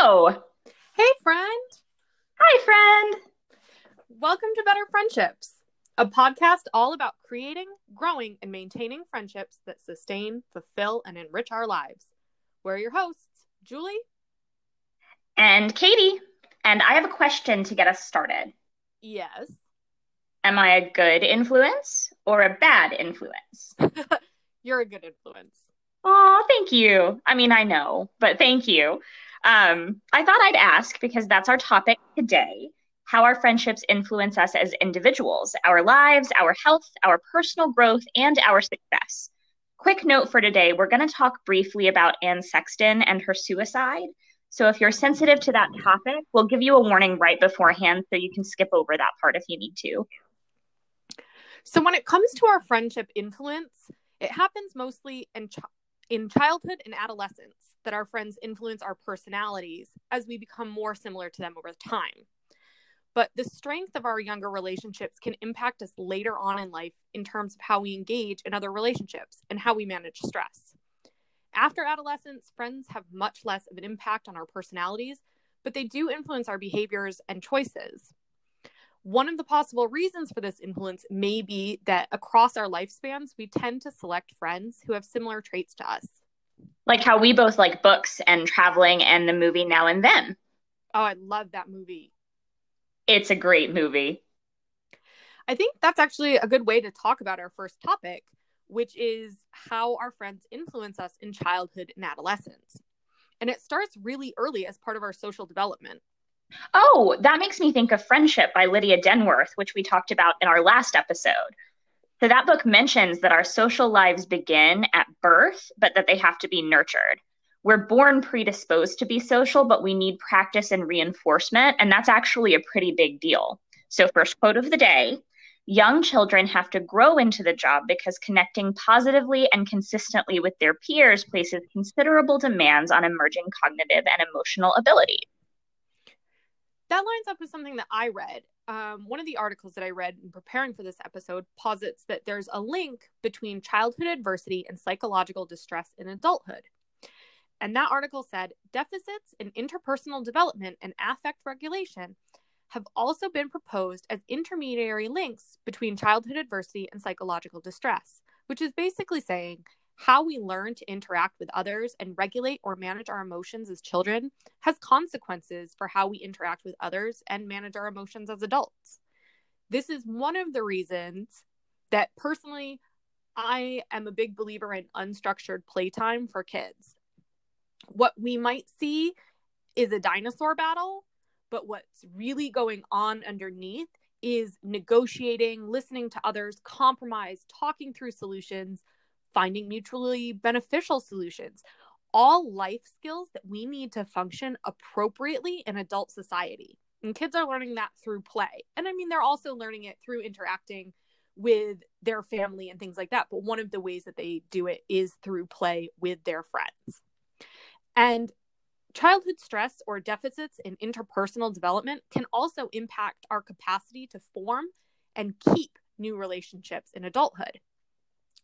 Hello. Hey, friend. Hi, friend. Welcome to Better Friendships, a podcast all about creating, growing, and maintaining friendships that sustain, fulfill, and enrich our lives. We're your hosts, Julie and Katie. And I have a question to get us started. Yes. Am I a good influence or a bad influence? You're a good influence. Oh, thank you. I mean, I know, but thank you. Um, I thought I'd ask because that's our topic today how our friendships influence us as individuals, our lives, our health, our personal growth, and our success. Quick note for today we're going to talk briefly about Anne Sexton and her suicide. So if you're sensitive to that topic, we'll give you a warning right beforehand so you can skip over that part if you need to. So when it comes to our friendship influence, it happens mostly in ch- in childhood and adolescence that our friends influence our personalities as we become more similar to them over time. But the strength of our younger relationships can impact us later on in life in terms of how we engage in other relationships and how we manage stress. After adolescence, friends have much less of an impact on our personalities, but they do influence our behaviors and choices. One of the possible reasons for this influence may be that across our lifespans, we tend to select friends who have similar traits to us. Like how we both like books and traveling and the movie Now and Then. Oh, I love that movie. It's a great movie. I think that's actually a good way to talk about our first topic, which is how our friends influence us in childhood and adolescence. And it starts really early as part of our social development. Oh, that makes me think of Friendship by Lydia Denworth, which we talked about in our last episode. So that book mentions that our social lives begin at birth, but that they have to be nurtured. We're born predisposed to be social, but we need practice and reinforcement, and that's actually a pretty big deal. So, first quote of the day Young children have to grow into the job because connecting positively and consistently with their peers places considerable demands on emerging cognitive and emotional ability. That lines up with something that I read. Um, one of the articles that I read in preparing for this episode posits that there's a link between childhood adversity and psychological distress in adulthood. And that article said deficits in interpersonal development and affect regulation have also been proposed as intermediary links between childhood adversity and psychological distress, which is basically saying how we learn to interact with others and regulate or manage our emotions as children has consequences for how we interact with others and manage our emotions as adults. This is one of the reasons that personally I am a big believer in unstructured playtime for kids. What we might see is a dinosaur battle but what's really going on underneath is negotiating, listening to others, compromise, talking through solutions, finding mutually beneficial solutions. All life skills that we need to function appropriately in adult society. And kids are learning that through play. And I mean, they're also learning it through interacting with their family and things like that. But one of the ways that they do it is through play with their friends. And Childhood stress or deficits in interpersonal development can also impact our capacity to form and keep new relationships in adulthood.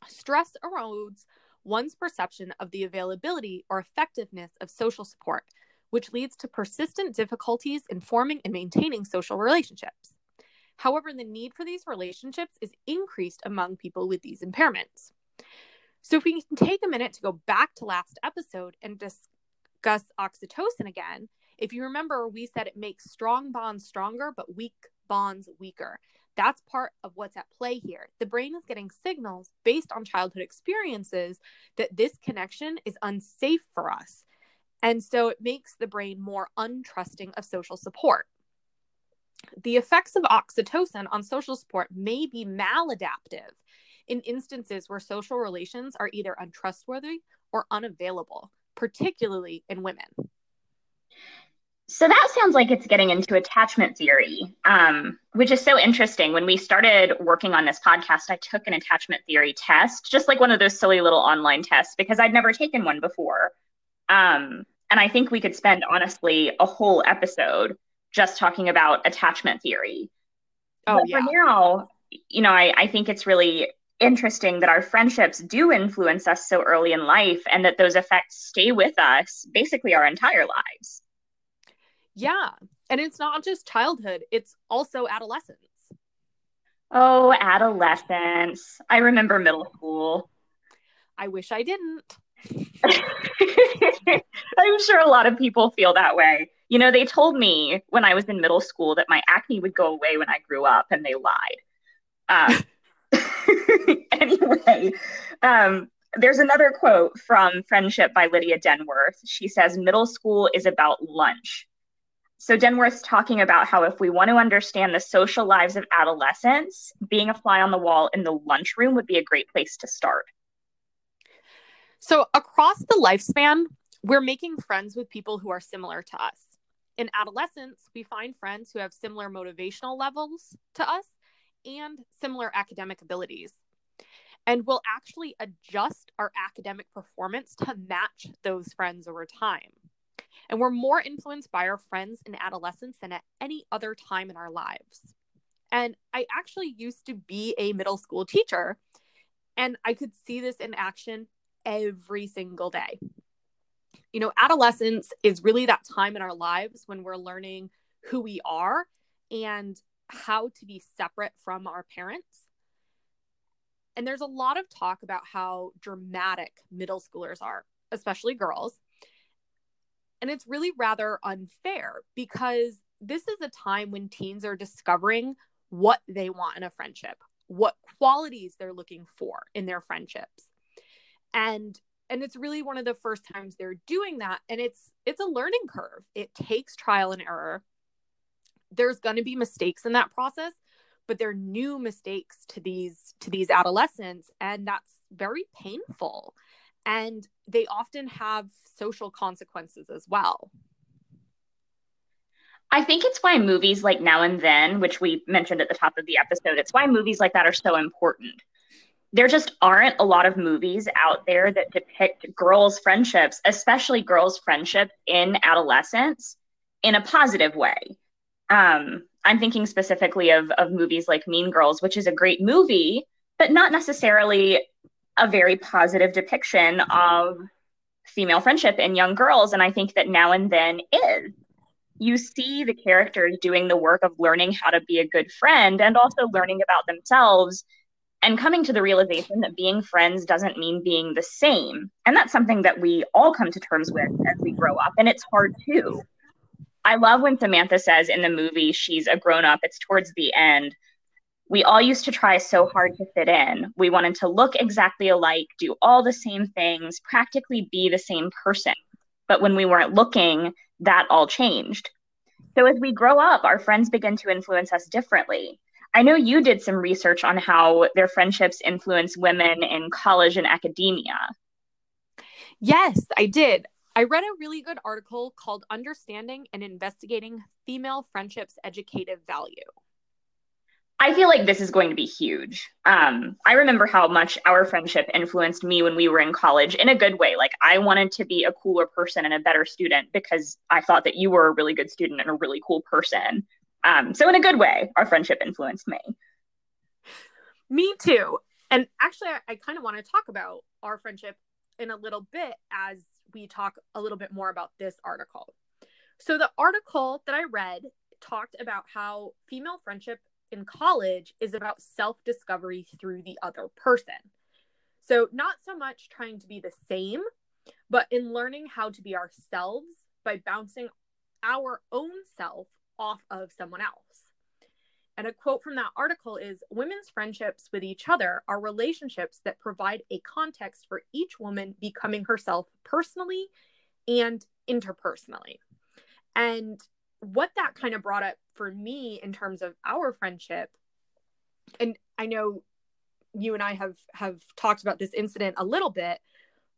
Stress erodes one's perception of the availability or effectiveness of social support, which leads to persistent difficulties in forming and maintaining social relationships. However, the need for these relationships is increased among people with these impairments. So, if we can take a minute to go back to last episode and discuss oxytocin again, if you remember, we said it makes strong bonds stronger, but weak bonds weaker. That's part of what's at play here. The brain is getting signals based on childhood experiences that this connection is unsafe for us. And so it makes the brain more untrusting of social support. The effects of oxytocin on social support may be maladaptive in instances where social relations are either untrustworthy or unavailable particularly in women. So that sounds like it's getting into attachment theory, um, which is so interesting. When we started working on this podcast, I took an attachment theory test, just like one of those silly little online tests, because I'd never taken one before. Um, and I think we could spend, honestly, a whole episode just talking about attachment theory. Oh, but yeah. For now, you know, I, I think it's really interesting that our friendships do influence us so early in life and that those effects stay with us basically our entire lives. Yeah. And it's not just childhood, it's also adolescence. Oh, adolescence. I remember middle school. I wish I didn't. I'm sure a lot of people feel that way. You know, they told me when I was in middle school that my acne would go away when I grew up, and they lied. Um, anyway, um, there's another quote from Friendship by Lydia Denworth. She says, Middle school is about lunch. So Denworth's talking about how if we want to understand the social lives of adolescents, being a fly on the wall in the lunchroom would be a great place to start. So across the lifespan, we're making friends with people who are similar to us. In adolescence, we find friends who have similar motivational levels to us and similar academic abilities. And we'll actually adjust our academic performance to match those friends over time. And we're more influenced by our friends in adolescence than at any other time in our lives. And I actually used to be a middle school teacher, and I could see this in action every single day. You know, adolescence is really that time in our lives when we're learning who we are and how to be separate from our parents. And there's a lot of talk about how dramatic middle schoolers are, especially girls. And it's really rather unfair because this is a time when teens are discovering what they want in a friendship, what qualities they're looking for in their friendships. And and it's really one of the first times they're doing that and it's it's a learning curve. It takes trial and error there's going to be mistakes in that process but they're new mistakes to these to these adolescents and that's very painful and they often have social consequences as well I think it's why movies like Now and Then, which we mentioned at the top of the episode, it's why movies like that are so important. There just aren't a lot of movies out there that depict girls' friendships, especially girls' friendship in adolescence, in a positive way. Um, I'm thinking specifically of of movies like Mean Girls, which is a great movie, but not necessarily a very positive depiction of female friendship in young girls. And I think that now and then is. You see the characters doing the work of learning how to be a good friend and also learning about themselves and coming to the realization that being friends doesn't mean being the same. And that's something that we all come to terms with as we grow up. And it's hard too. I love when Samantha says in the movie she's a grown up, it's towards the end. We all used to try so hard to fit in. We wanted to look exactly alike, do all the same things, practically be the same person. But when we weren't looking, that all changed. So as we grow up, our friends begin to influence us differently. I know you did some research on how their friendships influence women in college and academia. Yes, I did. I read a really good article called Understanding and Investigating Female Friendships Educative Value. I feel like this is going to be huge. Um, I remember how much our friendship influenced me when we were in college in a good way. Like, I wanted to be a cooler person and a better student because I thought that you were a really good student and a really cool person. Um, so, in a good way, our friendship influenced me. Me too. And actually, I, I kind of want to talk about our friendship in a little bit as we talk a little bit more about this article. So, the article that I read talked about how female friendship in college is about self discovery through the other person. So, not so much trying to be the same, but in learning how to be ourselves by bouncing our own self off of someone else. And a quote from that article is Women's friendships with each other are relationships that provide a context for each woman becoming herself personally and interpersonally. And what that kind of brought up for me in terms of our friendship, and I know you and I have have talked about this incident a little bit,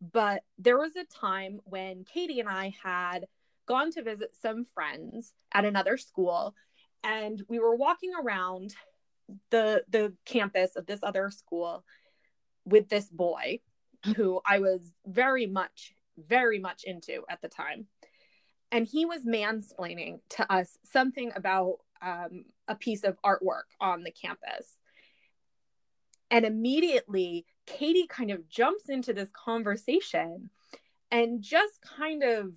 but there was a time when Katie and I had gone to visit some friends at another school and we were walking around the the campus of this other school with this boy who I was very much very much into at the time and he was mansplaining to us something about um, a piece of artwork on the campus and immediately Katie kind of jumps into this conversation and just kind of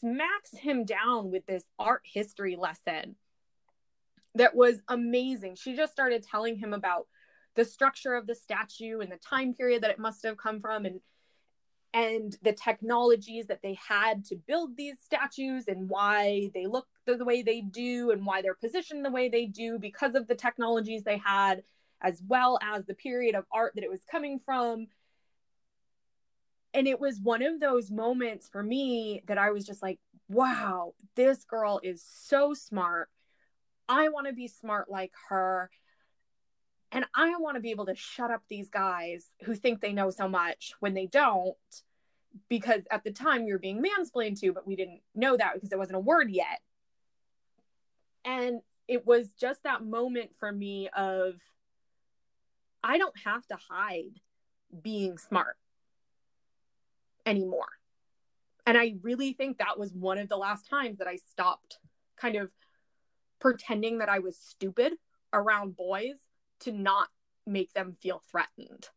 smacks him down with this art history lesson that was amazing. She just started telling him about the structure of the statue and the time period that it must have come from and and the technologies that they had to build these statues and why they look the, the way they do and why they're positioned the way they do because of the technologies they had as well as the period of art that it was coming from and it was one of those moments for me that I was just like, wow, this girl is so smart. I want to be smart like her. And I want to be able to shut up these guys who think they know so much when they don't, because at the time you're being mansplained to, but we didn't know that because there wasn't a word yet. And it was just that moment for me of, I don't have to hide being smart anymore. And I really think that was one of the last times that I stopped kind of pretending that I was stupid around boys to not make them feel threatened.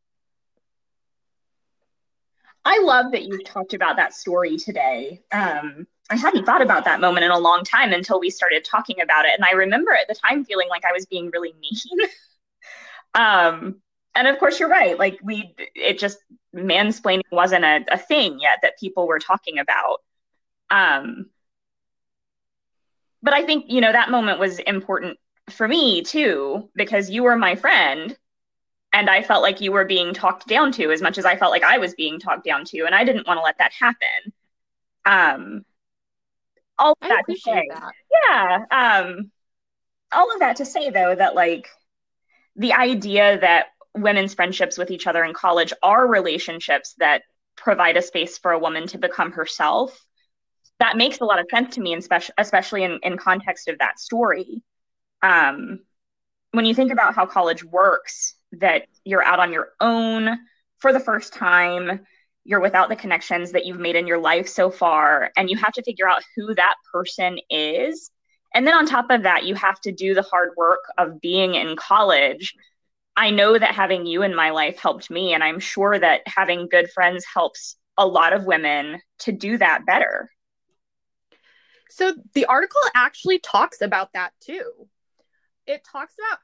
I love that you've talked about that story today. Um, I hadn't thought about that moment in a long time until we started talking about it. And I remember at the time feeling like I was being really mean. um, and of course, you're right. Like, we, it just, mansplaining wasn't a, a thing yet that people were talking about. Um, but I think, you know, that moment was important for me too, because you were my friend and I felt like you were being talked down to as much as I felt like I was being talked down to. And I didn't want to let that happen. Um, all of that to say, that. yeah. Um, all of that to say though, that like the idea that women's friendships with each other in college are relationships that provide a space for a woman to become herself that makes a lot of sense to me, especially especially in, in context of that story. Um, when you think about how college works, that you're out on your own for the first time, you're without the connections that you've made in your life so far, and you have to figure out who that person is. And then on top of that, you have to do the hard work of being in college. I know that having you in my life helped me, and I'm sure that having good friends helps a lot of women to do that better. So the article actually talks about that too. It talks about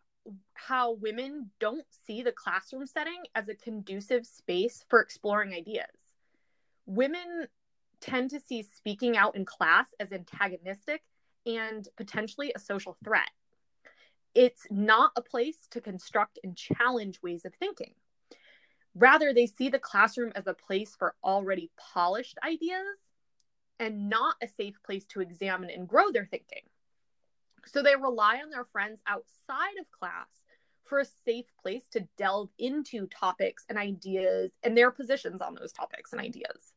how women don't see the classroom setting as a conducive space for exploring ideas. Women tend to see speaking out in class as antagonistic and potentially a social threat. It's not a place to construct and challenge ways of thinking. Rather, they see the classroom as a place for already polished ideas and not a safe place to examine and grow their thinking. So they rely on their friends outside of class for a safe place to delve into topics and ideas and their positions on those topics and ideas.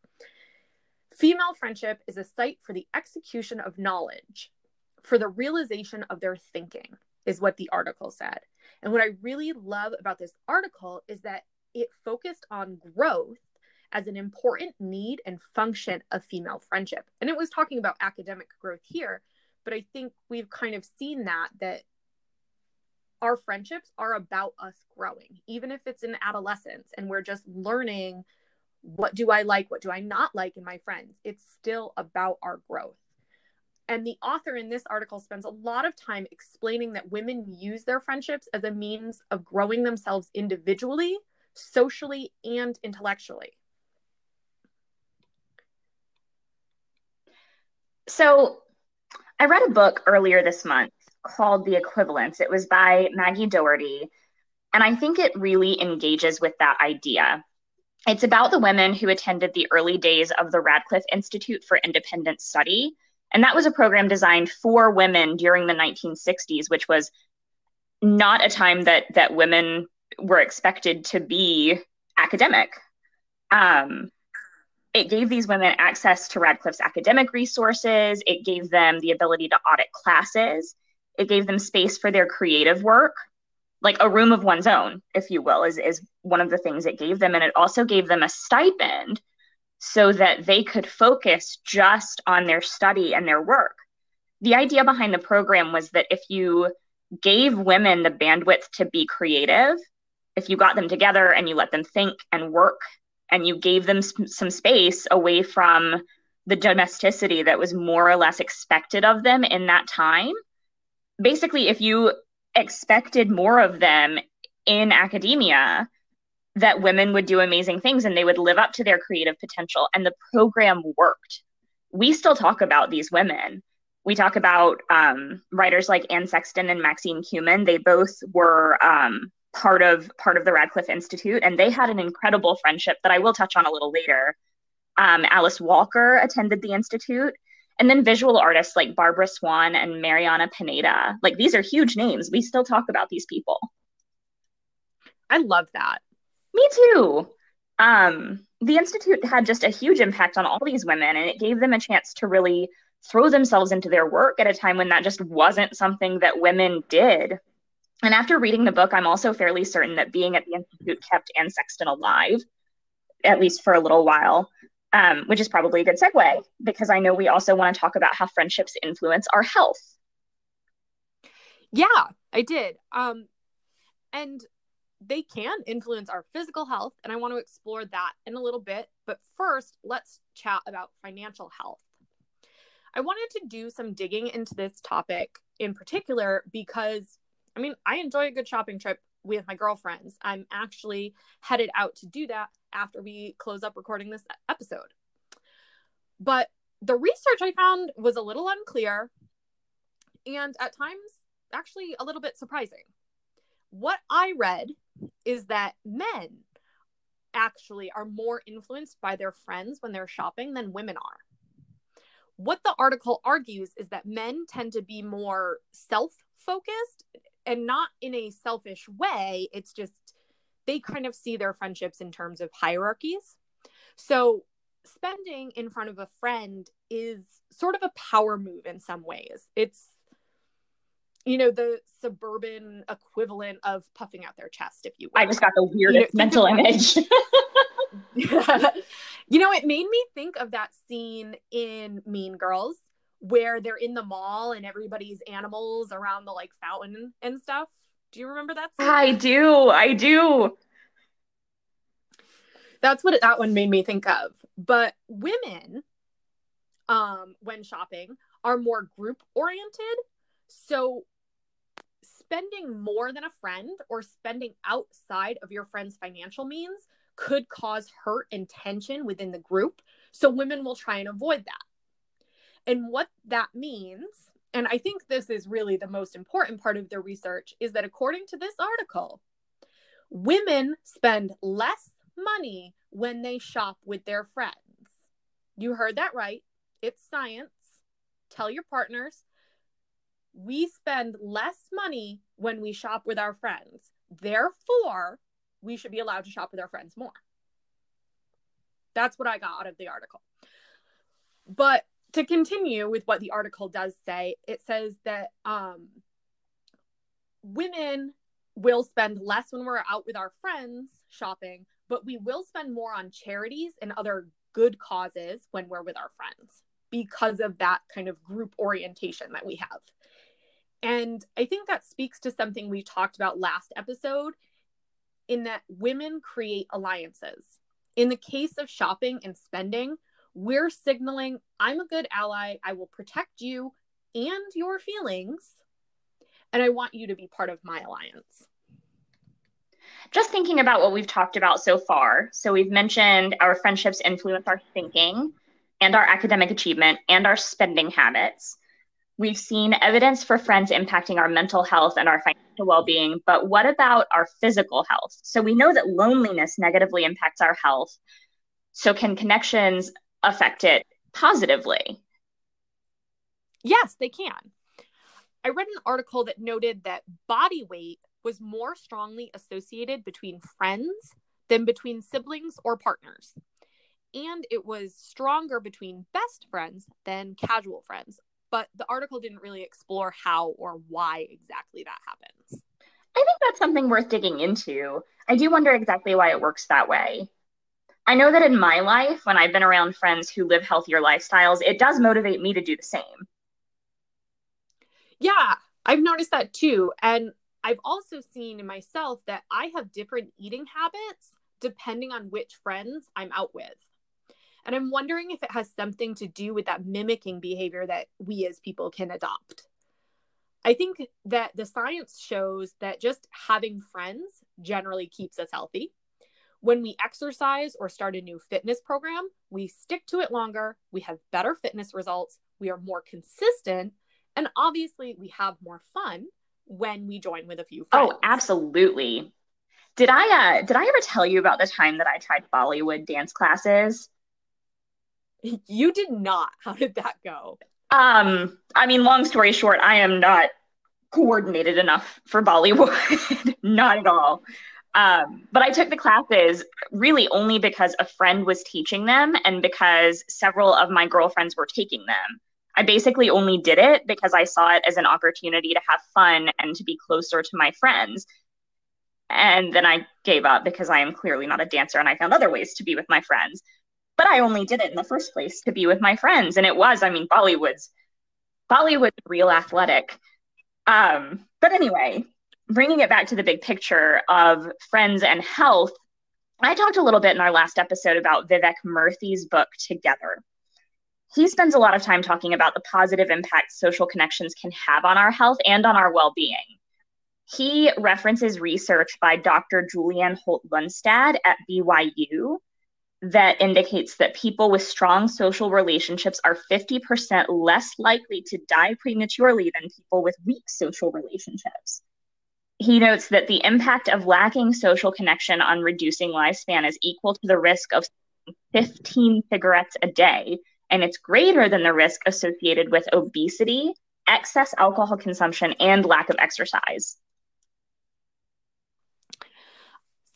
Female friendship is a site for the execution of knowledge, for the realization of their thinking, is what the article said. And what I really love about this article is that it focused on growth as an important need and function of female friendship. And it was talking about academic growth here, but I think we've kind of seen that that our friendships are about us growing, even if it's in adolescence and we're just learning what do I like, what do I not like in my friends. It's still about our growth. And the author in this article spends a lot of time explaining that women use their friendships as a means of growing themselves individually, socially, and intellectually. So I read a book earlier this month called The Equivalents. It was by Maggie Doherty. And I think it really engages with that idea. It's about the women who attended the early days of the Radcliffe Institute for Independent Study. And that was a program designed for women during the 1960s, which was not a time that, that women were expected to be academic. Um, it gave these women access to Radcliffe's academic resources. It gave them the ability to audit classes. It gave them space for their creative work, like a room of one's own, if you will, is, is one of the things it gave them. And it also gave them a stipend so that they could focus just on their study and their work. The idea behind the program was that if you gave women the bandwidth to be creative, if you got them together and you let them think and work and you gave them some space away from the domesticity that was more or less expected of them in that time. Basically, if you expected more of them in academia, that women would do amazing things and they would live up to their creative potential. And the program worked. We still talk about these women. We talk about um, writers like Anne Sexton and Maxine Kumin. They both were um, part of part of the Radcliffe Institute, and they had an incredible friendship that I will touch on a little later. Um, Alice Walker attended the institute, and then visual artists like Barbara Swan and Marianna Pineda. Like these are huge names. We still talk about these people. I love that. Me too. Um, the institute had just a huge impact on all these women, and it gave them a chance to really throw themselves into their work at a time when that just wasn't something that women did. And after reading the book, I'm also fairly certain that being at the institute kept Anne Sexton alive, at least for a little while um, which is probably a good segue because I know we also want to talk about how friendships influence our health. Yeah, I did. Um, and they can influence our physical health, and I want to explore that in a little bit. But first, let's chat about financial health. I wanted to do some digging into this topic in particular because, I mean, I enjoy a good shopping trip with my girlfriends. I'm actually headed out to do that after we close up recording this episode. But the research I found was a little unclear and at times actually a little bit surprising. What I read is that men actually are more influenced by their friends when they're shopping than women are. What the article argues is that men tend to be more self focused and not in a selfish way. It's just they kind of see their friendships in terms of hierarchies. So spending in front of a friend is sort of a power move in some ways. It's you know the suburban equivalent of puffing out their chest if you will. i just got the weirdest you know, mental image you know it made me think of that scene in mean girls where they're in the mall and everybody's animals around the like fountain and stuff do you remember that? Scene? I do. I do. That's what that one made me think of. But women, um, when shopping, are more group oriented. So spending more than a friend or spending outside of your friend's financial means could cause hurt and tension within the group. So women will try and avoid that. And what that means and I think this is really the most important part of their research is that according to this article, women spend less money when they shop with their friends. You heard that right. It's science. Tell your partners. We spend less money when we shop with our friends. Therefore, we should be allowed to shop with our friends more. That's what I got out of the article. But to continue with what the article does say, it says that um, women will spend less when we're out with our friends shopping, but we will spend more on charities and other good causes when we're with our friends because of that kind of group orientation that we have. And I think that speaks to something we talked about last episode in that women create alliances. In the case of shopping and spending, we're signaling I'm a good ally. I will protect you and your feelings. And I want you to be part of my alliance. Just thinking about what we've talked about so far. So, we've mentioned our friendships influence our thinking and our academic achievement and our spending habits. We've seen evidence for friends impacting our mental health and our financial well being, but what about our physical health? So, we know that loneliness negatively impacts our health. So, can connections affect it positively. Yes, they can. I read an article that noted that body weight was more strongly associated between friends than between siblings or partners. And it was stronger between best friends than casual friends. But the article didn't really explore how or why exactly that happens. I think that's something worth digging into. I do wonder exactly why it works that way. I know that in my life, when I've been around friends who live healthier lifestyles, it does motivate me to do the same. Yeah, I've noticed that too. And I've also seen in myself that I have different eating habits depending on which friends I'm out with. And I'm wondering if it has something to do with that mimicking behavior that we as people can adopt. I think that the science shows that just having friends generally keeps us healthy. When we exercise or start a new fitness program, we stick to it longer, we have better fitness results, we are more consistent, and obviously we have more fun when we join with a few friends. Oh, absolutely. Did I uh did I ever tell you about the time that I tried Bollywood dance classes? You did not. How did that go? Um, I mean, long story short, I am not coordinated enough for Bollywood. not at all. Um, but I took the classes really only because a friend was teaching them and because several of my girlfriends were taking them. I basically only did it because I saw it as an opportunity to have fun and to be closer to my friends. And then I gave up because I am clearly not a dancer and I found other ways to be with my friends. But I only did it in the first place to be with my friends. And it was, I mean, Bollywood's Bollywood's real athletic. Um, but anyway, bringing it back to the big picture of friends and health, I talked a little bit in our last episode about Vivek Murthy's book, Together he spends a lot of time talking about the positive impact social connections can have on our health and on our well being. He references research by Dr. Julianne Holt Lunstad at BYU that indicates that people with strong social relationships are 50% less likely to die prematurely than people with weak social relationships. He notes that the impact of lacking social connection on reducing lifespan is equal to the risk of 15 cigarettes a day and it's greater than the risk associated with obesity, excess alcohol consumption, and lack of exercise.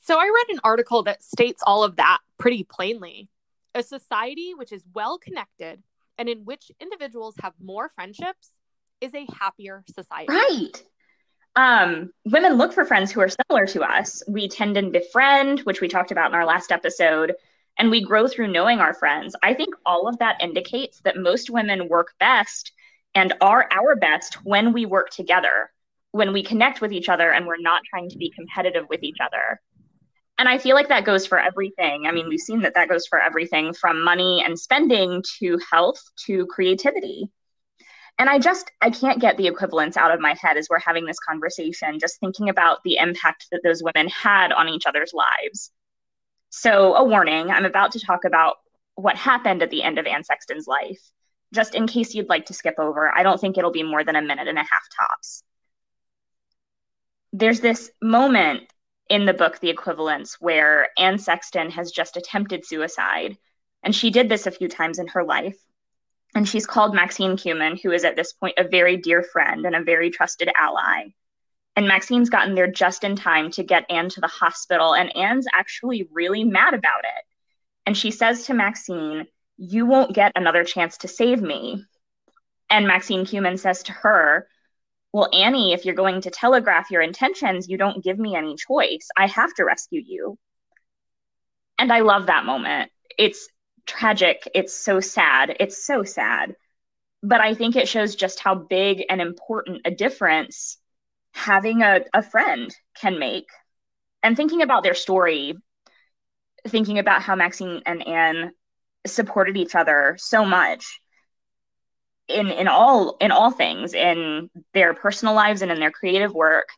So I read an article that states all of that pretty plainly. A society which is well connected and in which individuals have more friendships is a happier society. Right. Um, women look for friends who are similar to us. We tend to befriend, which we talked about in our last episode and we grow through knowing our friends. I think all of that indicates that most women work best and are our best when we work together, when we connect with each other and we're not trying to be competitive with each other. And I feel like that goes for everything. I mean, we've seen that that goes for everything from money and spending to health to creativity. And I just, I can't get the Equivalents out of my head as we're having this conversation, just thinking about the impact that those women had on each other's lives. So, a warning I'm about to talk about what happened at the end of Anne Sexton's life. Just in case you'd like to skip over, I don't think it'll be more than a minute and a half tops. There's this moment in the book, The Equivalents, where Anne Sexton has just attempted suicide. And she did this a few times in her life. And she's called Maxine Kumin, who is at this point a very dear friend and a very trusted ally. And Maxine's gotten there just in time to get Anne to the hospital. And Anne's actually really mad about it. And she says to Maxine, You won't get another chance to save me. And Maxine Kumin says to her, Well, Annie, if you're going to telegraph your intentions, you don't give me any choice. I have to rescue you. And I love that moment. It's tragic. It's so sad. It's so sad. But I think it shows just how big and important a difference having a, a friend can make. And thinking about their story, thinking about how Maxine and Anne supported each other so much in in all in all things in their personal lives and in their creative work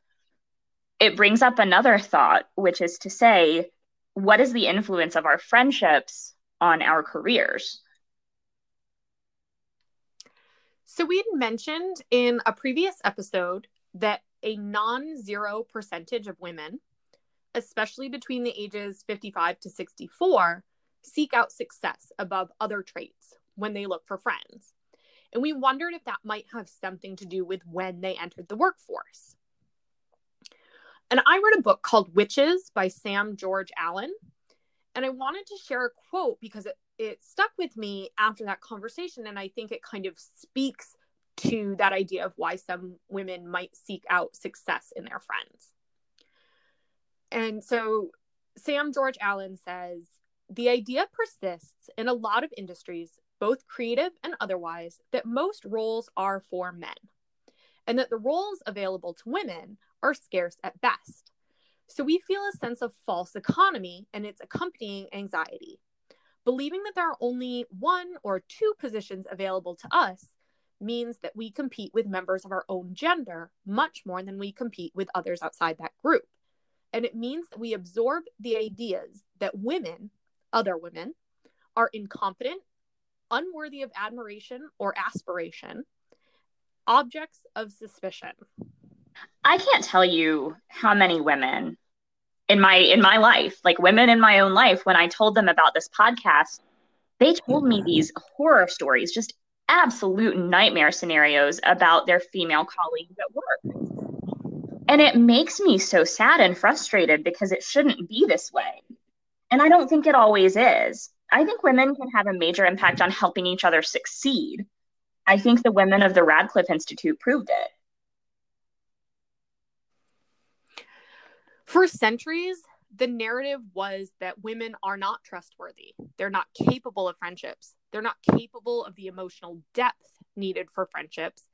it brings up another thought which is to say what is the influence of our friendships on our careers so we had mentioned in a previous episode that a non zero percentage of women, especially between the ages 55 to 64, seek out success above other traits when they look for friends. And we wondered if that might have something to do with when they entered the workforce. And I read a book called Witches by Sam George Allen. And I wanted to share a quote because it, it stuck with me after that conversation. And I think it kind of speaks to that idea of why some women might seek out success in their friends. And so Sam George Allen says the idea persists in a lot of industries, both creative and otherwise, that most roles are for men, and that the roles available to women are scarce at best. So we feel a sense of false economy and its accompanying anxiety Believing that there are only one or two positions available to us means that we compete with members of our own gender much more than we compete with others outside that group. And it means that we absorb the ideas that women, other women, are incompetent, unworthy of admiration or aspiration, objects of suspicion. I can't tell you how many women in my in my life, like women in my own life when I told them about this podcast, they told me these horror stories, just absolute nightmare scenarios about their female colleagues at work. And it makes me so sad and frustrated because it shouldn't be this way. And I don't think it always is. I think women can have a major impact on helping each other succeed. I think the women of the Radcliffe Institute proved it. For centuries, the narrative was that women are not trustworthy. They're not capable of friendships. They're not capable of the emotional depth needed for friendships.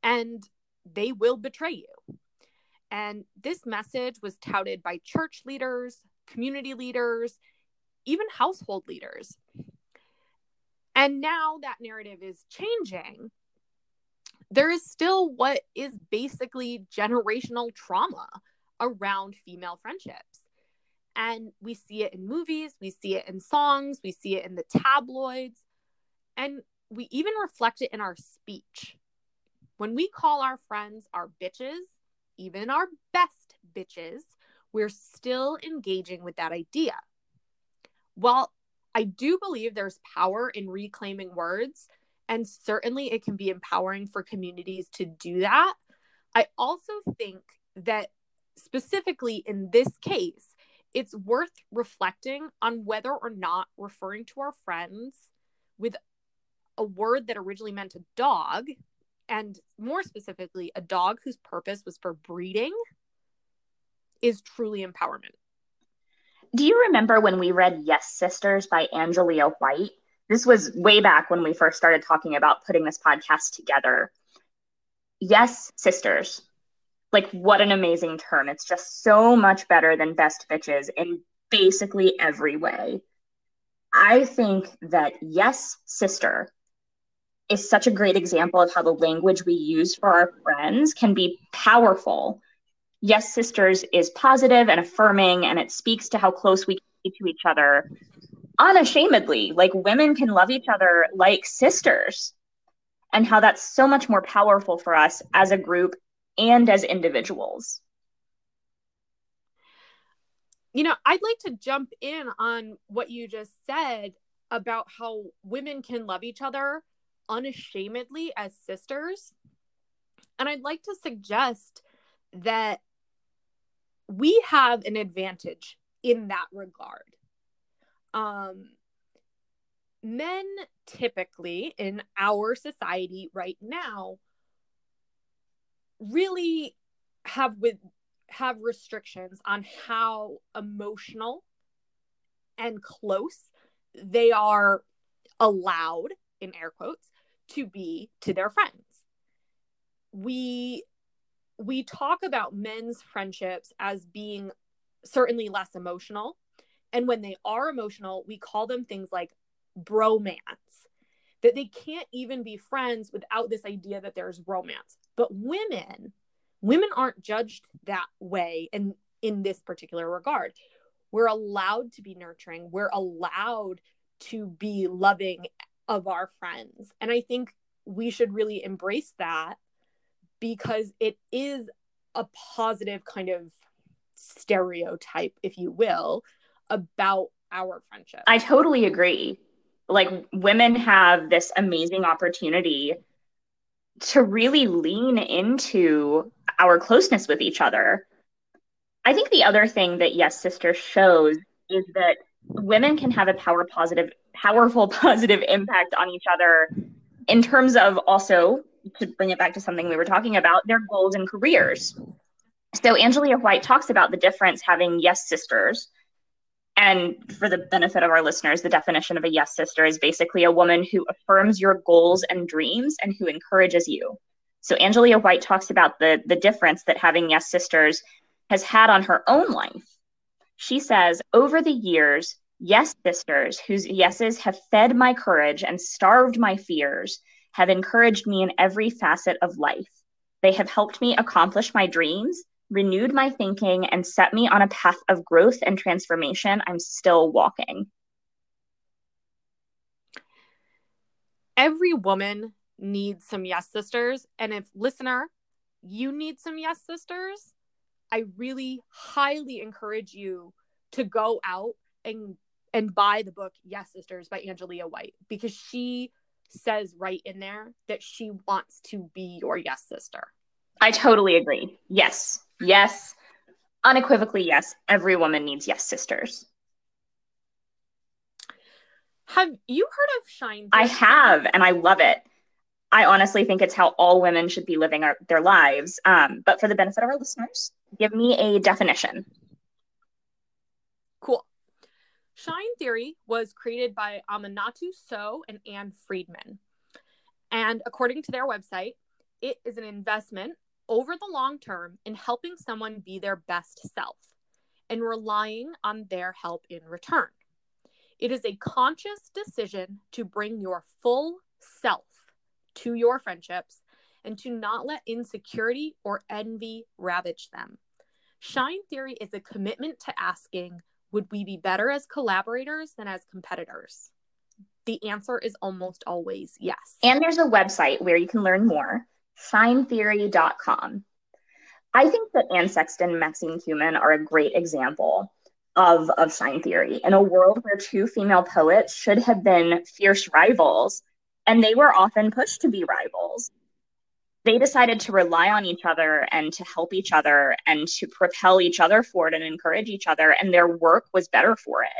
And they will betray you. And this message was touted by church leaders, community leaders, even household leaders. And now that narrative is changing. There is still what is basically generational trauma around female friendships. And we see it in movies, we see it in songs, we see it in the tabloids, and we even reflect it in our speech. When we call our friends our bitches, even our best bitches, we're still engaging with that idea. While I do believe there's power in reclaiming words, and certainly it can be empowering for communities to do that, I also think that specifically in this case, it's worth reflecting on whether or not referring to our friends with a word that originally meant a dog, and more specifically, a dog whose purpose was for breeding, is truly empowerment. Do you remember when we read Yes Sisters by Angelia White? This was way back when we first started talking about putting this podcast together. Yes Sisters like what an amazing term. It's just so much better than best bitches in basically every way. I think that yes, sister is such a great example of how the language we use for our friends can be powerful. Yes, sisters is positive and affirming, and it speaks to how close we can be to each other unashamedly. Like women can love each other like sisters, and how that's so much more powerful for us as a group and as individuals. You know, I'd like to jump in on what you just said about how women can love each other unashamedly as sisters. And I'd like to suggest that we have an advantage in that regard. Um, men typically in our society right now really have with have restrictions on how emotional and close they are allowed in air quotes to be to their friends we we talk about men's friendships as being certainly less emotional and when they are emotional we call them things like bromance that they can't even be friends without this idea that there's romance. But women, women aren't judged that way and in this particular regard. We're allowed to be nurturing, we're allowed to be loving of our friends. And I think we should really embrace that because it is a positive kind of stereotype, if you will, about our friendship. I totally agree like women have this amazing opportunity to really lean into our closeness with each other. I think the other thing that Yes Sister shows is that women can have a power positive, powerful positive impact on each other in terms of also to bring it back to something we were talking about, their goals and careers. So Angelia White talks about the difference having Yes Sisters and for the benefit of our listeners, the definition of a yes sister is basically a woman who affirms your goals and dreams and who encourages you. So Angelia White talks about the the difference that having yes sisters has had on her own life. She says, over the years, Yes, sisters, whose yeses have fed my courage and starved my fears, have encouraged me in every facet of life. They have helped me accomplish my dreams, renewed my thinking, and set me on a path of growth and transformation I'm still walking. Every woman needs some yes sisters. And if listener, you need some yes sisters, I really highly encourage you to go out and and buy the book Yes Sisters by Angelia White because she says right in there that she wants to be your yes sister. I totally agree. Yes. Yes. Unequivocally, yes. Every woman needs yes sisters. Have you heard of Shine? I have, and I love it. I honestly think it's how all women should be living our, their lives. Um, but for the benefit of our listeners, give me a definition. Cool. Shine Theory was created by Aminatou Sow and Ann Friedman. And according to their website, it is an investment over the long term in helping someone be their best self and relying on their help in return. It is a conscious decision to bring your full self to your friendships and to not let insecurity or envy ravage them. Shine Theory is a commitment to asking would we be better as collaborators than as competitors? The answer is almost always yes. And there's a website where you can learn more shinetheory.com. I think that Anne Sexton and Maxine Kumin are a great example of, of shine theory. In a world where two female poets should have been fierce rivals, and they were often pushed to be rivals, they decided to rely on each other and to help each other and to propel each other forward and encourage each other and their work was better for it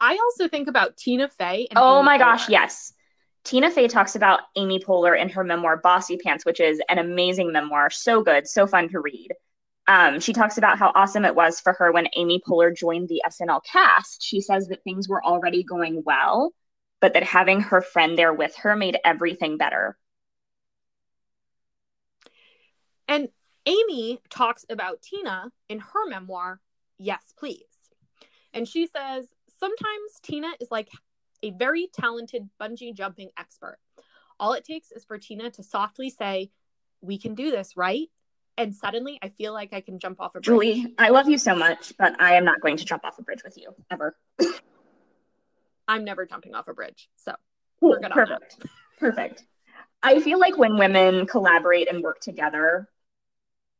i also think about tina fey oh amy my poehler. gosh yes tina fey talks about amy poehler in her memoir Bossypants which is an amazing memoir so good so fun to read um, she talks about how awesome it was for her when amy poehler joined the snl cast she says that things were already going well but that having her friend there with her made everything better. And Amy talks about Tina in her memoir, Yes, Please. And she says, Sometimes Tina is like a very talented bungee jumping expert. All it takes is for Tina to softly say, We can do this, right? And suddenly I feel like I can jump off a bridge. Julie, I love you so much, but I am not going to jump off a bridge with you ever. I'm never jumping off a bridge. So cool. we're good Perfect. Perfect. I feel like when women collaborate and work together,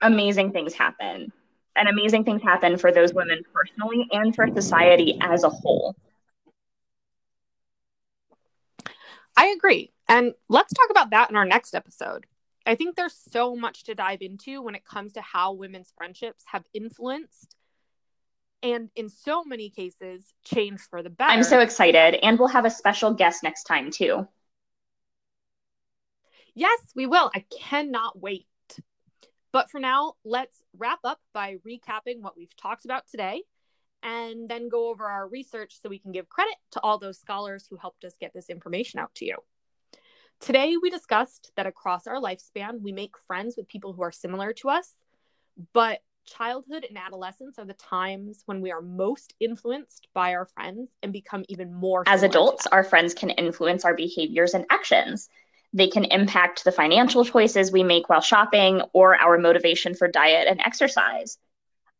amazing things happen. And amazing things happen for those women personally and for society as a whole. I agree. And let's talk about that in our next episode. I think there's so much to dive into when it comes to how women's friendships have influenced and in so many cases change for the better. I'm so excited. And we'll have a special guest next time too. Yes, we will. I cannot wait. But for now, let's wrap up by recapping what we've talked about today and then go over our research so we can give credit to all those scholars who helped us get this information out to you. Today, we discussed that across our lifespan, we make friends with people who are similar to us, but childhood and adolescence are the times when we are most influenced by our friends and become even more as adults our friends can influence our behaviors and actions. They can impact the financial choices we make while shopping or our motivation for diet and exercise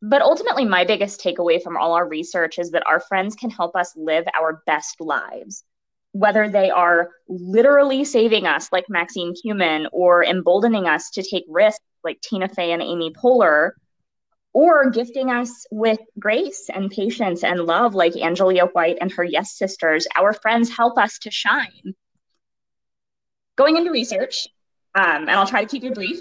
but ultimately my biggest takeaway from all our research is that our friends can help us live our best lives whether they are literally saving us like maxine kumin or emboldening us to take risks like tina fey and amy poehler or gifting us with grace and patience and love, like Angelia White and her Yes Sisters. Our friends help us to shine. Going into research, um, and I'll try to keep it brief.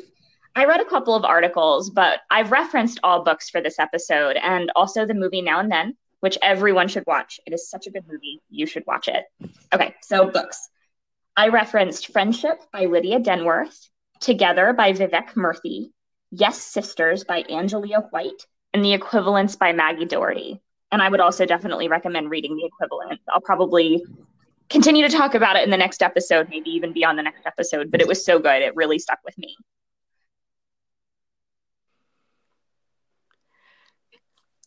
I read a couple of articles, but I've referenced all books for this episode and also the movie Now and Then, which everyone should watch. It is such a good movie. You should watch it. Okay, so books. I referenced Friendship by Lydia Denworth, Together by Vivek Murthy, Yes Sisters by Angelia White and The Equivalents by Maggie Doherty. And I would also definitely recommend reading The Equivalent. I'll probably continue to talk about it in the next episode, maybe even beyond the next episode, but it was so good. It really stuck with me.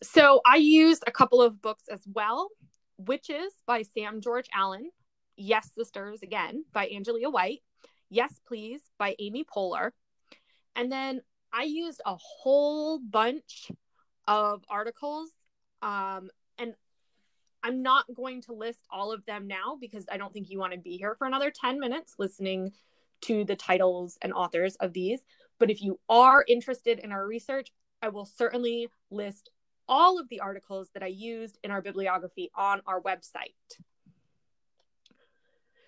So I used a couple of books as well Witches by Sam George Allen, Yes Sisters again by Angelia White, Yes Please by Amy Poehler. And then I used a whole bunch of articles. Um, and I'm not going to list all of them now because I don't think you want to be here for another 10 minutes listening to the titles and authors of these. But if you are interested in our research, I will certainly list all of the articles that I used in our bibliography on our website.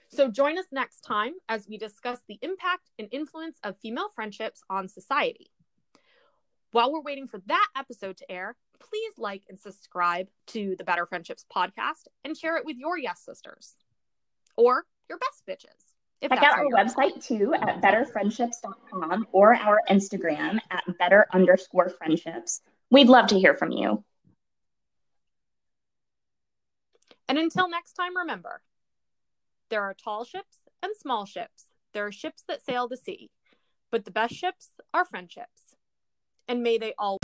So join us next time as we discuss the impact and influence of female friendships on society. While we're waiting for that episode to air, please like and subscribe to the Better Friendships podcast and share it with your yes sisters or your best bitches. Check out our website too at betterfriendships.com or our Instagram at better underscore friendships. We'd love to hear from you. And until next time, remember there are tall ships and small ships. There are ships that sail the sea, but the best ships are friendships. And may they all.